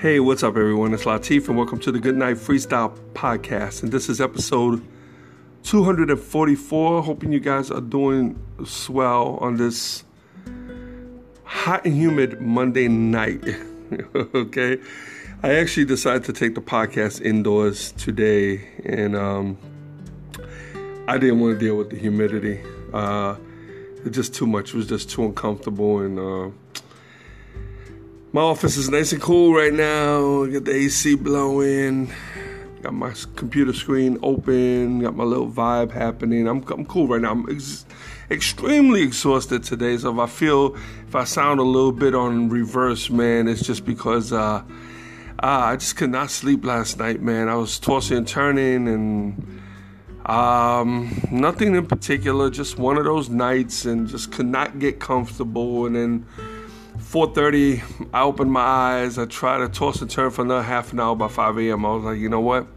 Hey, what's up, everyone? It's Latif, and welcome to the Good Night Freestyle Podcast. And this is episode 244. Hoping you guys are doing swell on this hot and humid Monday night. okay, I actually decided to take the podcast indoors today, and um, I didn't want to deal with the humidity. Uh, it's just too much. It was just too uncomfortable, and uh, my office is nice and cool right now. Got the AC blowing. Got my computer screen open. Got my little vibe happening. I'm, I'm cool right now. I'm ex- extremely exhausted today. So if I feel, if I sound a little bit on reverse, man, it's just because uh, uh, I just could not sleep last night, man. I was tossing and turning and um, nothing in particular. Just one of those nights and just could not get comfortable. And then 4.30, I opened my eyes. I tried to toss and turn for another half an hour by 5 a.m. I was like, you know what?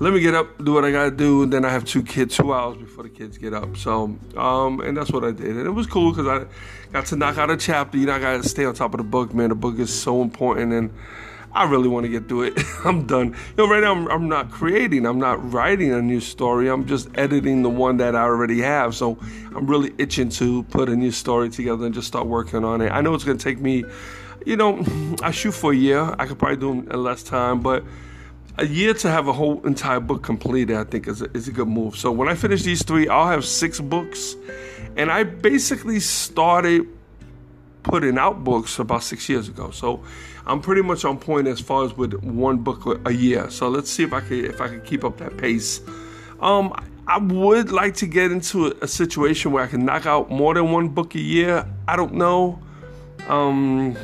Let me get up, do what I got to do. And then I have two kids, two hours before the kids get up. So, um, and that's what I did. And it was cool because I got to knock out a chapter. You know, I got to stay on top of the book, man. The book is so important. And I really want to get through it. I'm done. You know, right now I'm, I'm not creating, I'm not writing a new story. I'm just editing the one that I already have. So I'm really itching to put a new story together and just start working on it. I know it's going to take me, you know, I shoot for a year. I could probably do it in less time, but a year to have a whole entire book completed, I think is a, is a good move. So when I finish these three, I'll have six books. And I basically started putting out books about six years ago. So I'm pretty much on point as far as with one book a year. So let's see if I can if I can keep up that pace. Um, I would like to get into a, situation where I can knock out more than one book a year. I don't know. Um,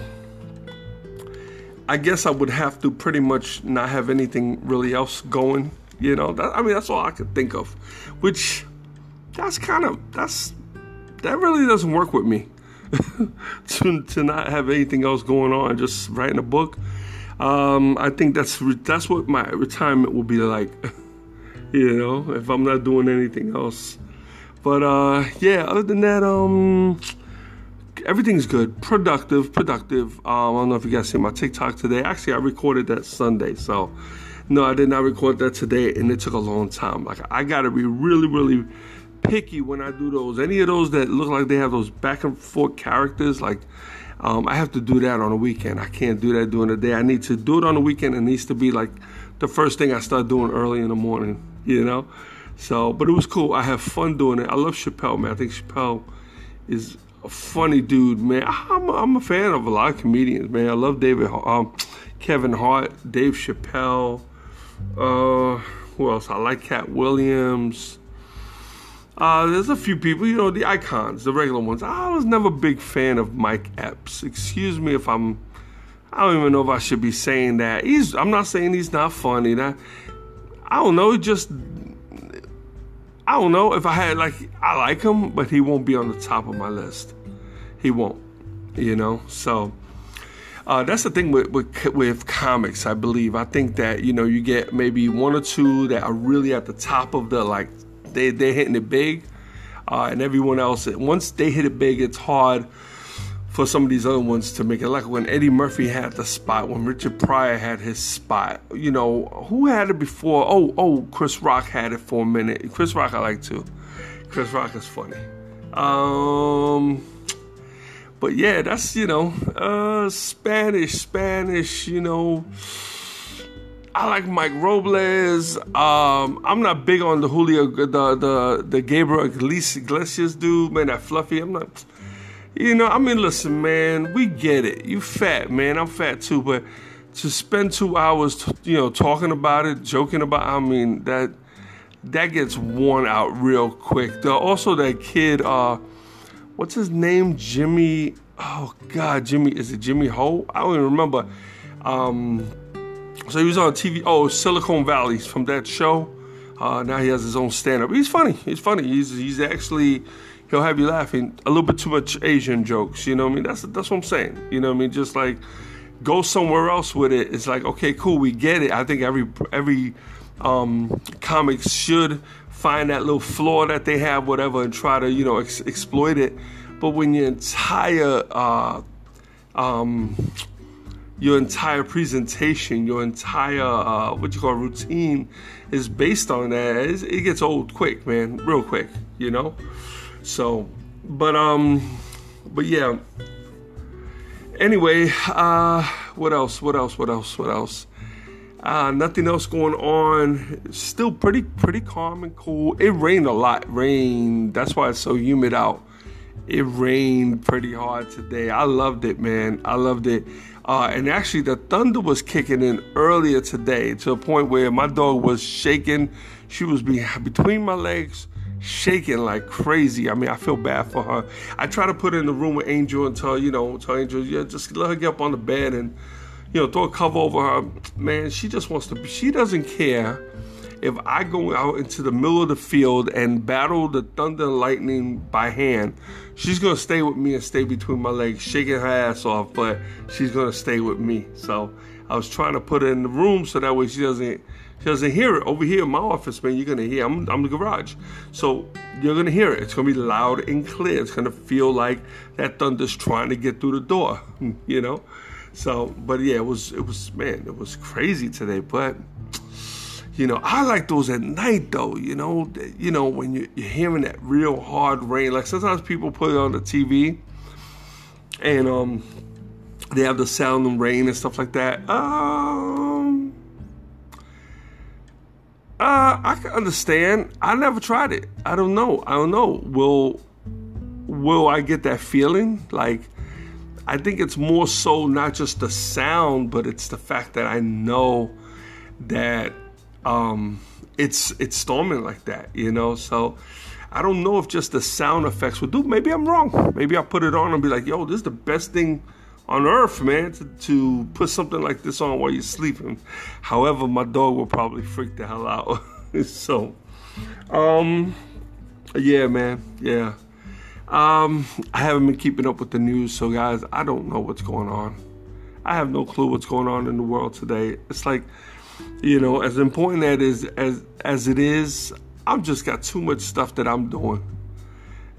I guess I would have to pretty much not have anything really else going. You know, that, I mean that's all I could think of. Which that's kind of that's that really doesn't work with me. to, to not have anything else going on, just writing a book. Um, I think that's that's what my retirement will be like. you know, if I'm not doing anything else. But uh, yeah, other than that, um, everything's good. Productive, productive. Um, I don't know if you guys see my TikTok today. Actually, I recorded that Sunday, so no, I did not record that today, and it took a long time. Like I got to be really, really picky when I do those. Any of those that look like they have those back and forth characters, like um, I have to do that on a weekend. I can't do that during the day. I need to do it on the weekend. It needs to be like the first thing I start doing early in the morning, you know? So, but it was cool. I have fun doing it. I love Chappelle, man. I think Chappelle is a funny dude, man. I'm, I'm a fan of a lot of comedians, man. I love David, um, Kevin Hart, Dave Chappelle. Uh, who else? I like Katt Williams. Uh, there's a few people, you know, the icons, the regular ones. I was never a big fan of Mike Epps. Excuse me if I'm. I don't even know if I should be saying that. He's. I'm not saying he's not funny. That I don't know. Just I don't know if I had like I like him, but he won't be on the top of my list. He won't. You know. So uh, that's the thing with, with with comics. I believe. I think that you know you get maybe one or two that are really at the top of the like they they're hitting it big, uh, and everyone else once they hit it big, it's hard for some of these other ones to make it. Like when Eddie Murphy had the spot, when Richard Pryor had his spot. You know who had it before? Oh oh, Chris Rock had it for a minute. Chris Rock I like too. Chris Rock is funny. Um. But yeah, that's you know, uh, Spanish, Spanish, you know, I like Mike Robles. Um, I'm not big on the Julio, the the the Gabriel Iglesias dude, man. That fluffy. I'm not. You know, I mean, listen, man. We get it. You fat, man. I'm fat too, but to spend two hours, you know, talking about it, joking about. I mean, that that gets worn out real quick. The, also, that kid, uh, what's his name? Jimmy. Oh God, Jimmy. Is it Jimmy Ho? I don't even remember. Um, so he was on TV. Oh, Silicon Valley from that show. Uh, now he has his own stand-up. He's funny. He's funny. He's he's actually he'll have you laughing. A little bit too much Asian jokes. You know what I mean? That's that's what I'm saying. You know what I mean? Just like go somewhere else with it. It's like okay, cool, we get it. I think every every um, comic should find that little flaw that they have, whatever, and try to you know ex- exploit it. But when your entire uh, um, your entire presentation, your entire uh, what you call routine is based on that. It's, it gets old quick, man, real quick, you know. So, but um, but yeah. Anyway, uh, what else? What else? What else? What else? Uh, nothing else going on. Still pretty pretty calm and cool. It rained a lot. Rain. That's why it's so humid out. It rained pretty hard today. I loved it, man. I loved it. Uh, and actually, the thunder was kicking in earlier today to a point where my dog was shaking. She was be- between my legs, shaking like crazy. I mean, I feel bad for her. I try to put her in the room with Angel and tell, you know, tell Angel, yeah, just let her get up on the bed and, you know, throw a cover over her. Man, she just wants to, she doesn't care if I go out into the middle of the field and battle the thunder and lightning by hand, she's gonna stay with me and stay between my legs, shaking her ass off, but she's gonna stay with me. So I was trying to put her in the room so that way she doesn't she doesn't hear it. Over here in my office, man, you're gonna hear. I'm, I'm in the garage, so you're gonna hear it. It's gonna be loud and clear. It's gonna feel like that thunder's trying to get through the door, you know. So, but yeah, it was it was man, it was crazy today, but you know, I like those at night though. You know, you know when you, you're hearing that real hard rain. Like sometimes people put it on the TV, and um, they have the sound of rain and stuff like that. Um, uh, I can understand. I never tried it. I don't know. I don't know. Will will I get that feeling? Like, I think it's more so not just the sound, but it's the fact that I know that um, it's it's storming like that, you know. So I don't know if just the sound effects would do. Maybe I'm wrong. Maybe I'll put it on and be like, "Yo, this is the best thing on earth, man, to, to put something like this on while you're sleeping." However, my dog will probably freak the hell out. so, um, yeah, man, yeah. Um, I haven't been keeping up with the news, so guys, I don't know what's going on. I have no clue what's going on in the world today. It's like you know, as important that is as as it is, I've just got too much stuff that I'm doing.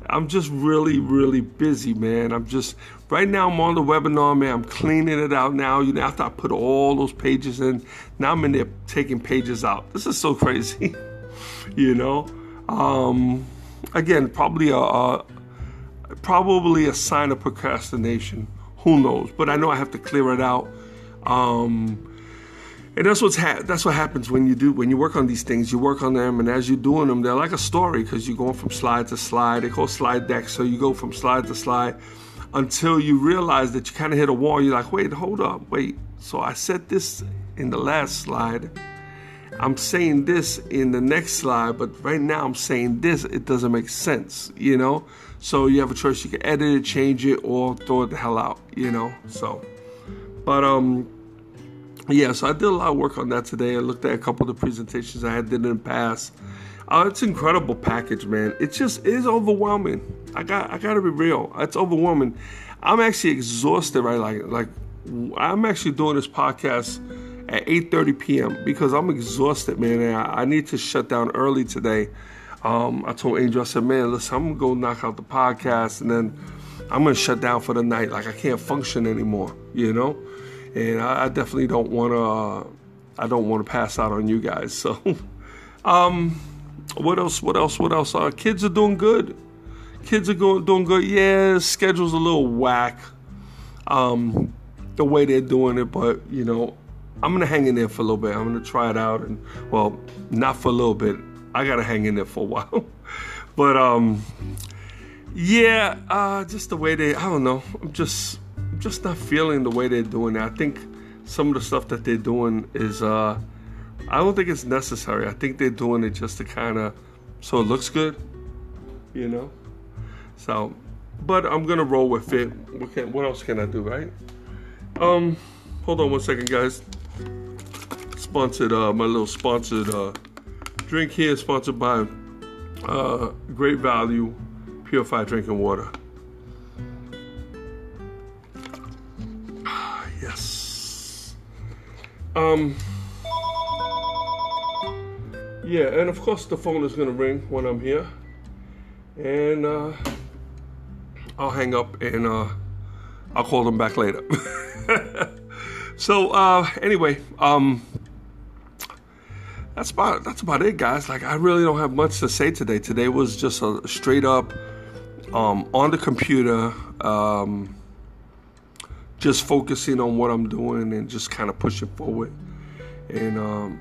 I'm just really, really busy, man. I'm just right now. I'm on the webinar, man. I'm cleaning it out now. You know, after I put all those pages in, now I'm in there taking pages out. This is so crazy, you know. Um, again, probably a, a probably a sign of procrastination. Who knows? But I know I have to clear it out. Um, and that's what's ha- that's what happens when you do when you work on these things. You work on them, and as you're doing them, they're like a story because you're going from slide to slide. They call slide decks, so you go from slide to slide until you realize that you kind of hit a wall. You're like, wait, hold up, wait. So I said this in the last slide. I'm saying this in the next slide, but right now I'm saying this. It doesn't make sense, you know. So you have a choice. You can edit it, change it, or throw it the hell out, you know. So, but um yeah, so I did a lot of work on that today. I looked at a couple of the presentations I had did in the past. Uh, it's incredible package, man. It just is overwhelming. I got I got to be real. It's overwhelming. I'm actually exhausted right like like I'm actually doing this podcast at 8:30 p.m. because I'm exhausted, man. And I, I need to shut down early today. Um, I told Angel, I said, man, listen, I'm gonna go knock out the podcast and then I'm gonna shut down for the night. Like I can't function anymore, you know and I, I definitely don't want to. Uh, I don't want to pass out on you guys. So, um, what else? What else? What else? Uh, kids are doing good. Kids are going doing good. Yeah, schedule's a little whack. Um, the way they're doing it, but you know, I'm gonna hang in there for a little bit. I'm gonna try it out, and well, not for a little bit. I gotta hang in there for a while. but um, yeah, uh, just the way they. I don't know. I'm just just not feeling the way they're doing it. I think some of the stuff that they're doing is uh, I don't think it's necessary. I think they're doing it just to kind of so it looks good, you know. So, but I'm gonna roll with it. What, can, what else can I do, right? Um, hold on one second, guys. Sponsored, uh, my little sponsored uh, drink here, sponsored by uh, Great Value Purified Drinking Water. Um. Yeah, and of course the phone is gonna ring when I'm here, and uh, I'll hang up and uh, I'll call them back later. so uh, anyway, um, that's about that's about it, guys. Like I really don't have much to say today. Today was just a straight up um, on the computer, um, just focusing on what I'm doing and just kind of pushing forward. And um,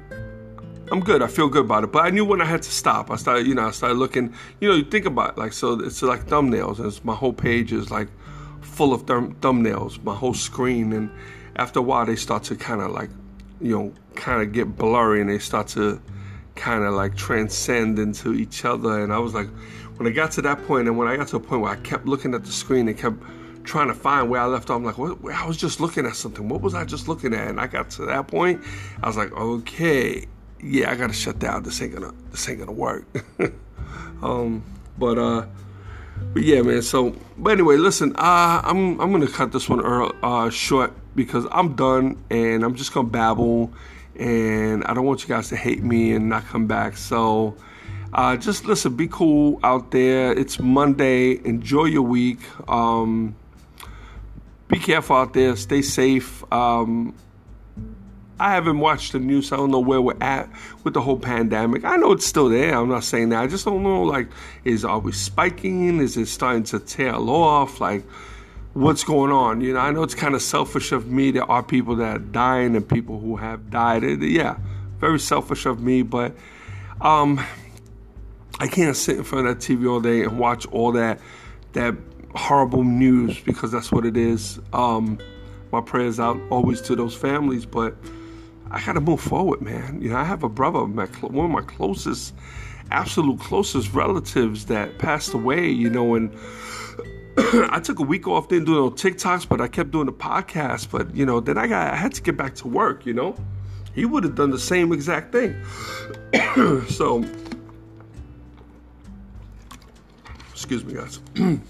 I'm good. I feel good about it. But I knew when I had to stop. I started, you know, I started looking. You know, you think about it, like so. It's like thumbnails. It's my whole page is like full of thumb, thumbnails. My whole screen, and after a while, they start to kind of like, you know, kind of get blurry, and they start to kind of like transcend into each other. And I was like, when I got to that point, and when I got to a point where I kept looking at the screen and kept trying to find where I left off. I'm like, what? I was just looking at something. What was I just looking at? And I got to that point. I was like, okay, yeah, I gotta shut down. This ain't gonna this ain't gonna work. um, but uh, but yeah, man. So, but anyway, listen. Uh, I'm I'm gonna cut this one early, uh, short because I'm done and I'm just gonna babble, and I don't want you guys to hate me and not come back. So. Uh, just listen, be cool out there. It's Monday. Enjoy your week. Um, be careful out there. Stay safe. Um, I haven't watched the news. I don't know where we're at with the whole pandemic. I know it's still there. I'm not saying that. I just don't know. Like, is are we spiking? Is it starting to tail off? Like, what's going on? You know, I know it's kind of selfish of me. There are people that are dying and people who have died. It, yeah, very selfish of me. But um, I can't sit in front of that TV all day and watch all that that horrible news because that's what it is. Um, my prayers out always to those families, but I got to move forward, man. You know, I have a brother, my, one of my closest, absolute closest relatives that passed away. You know, and I took a week off, didn't do no TikToks, but I kept doing the podcast. But you know, then I got I had to get back to work. You know, he would have done the same exact thing. so, excuse me, guys.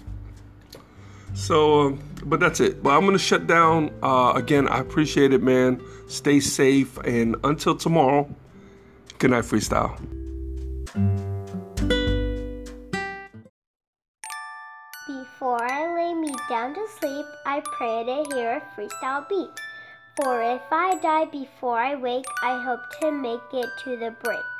so, uh, but that's it. But I'm gonna shut down uh, again. I appreciate it, man. Stay safe, and until tomorrow, good night, freestyle. Before I lay me down to sleep, I pray to hear a freestyle beat. For if I die before I wake, I hope to make it to the break.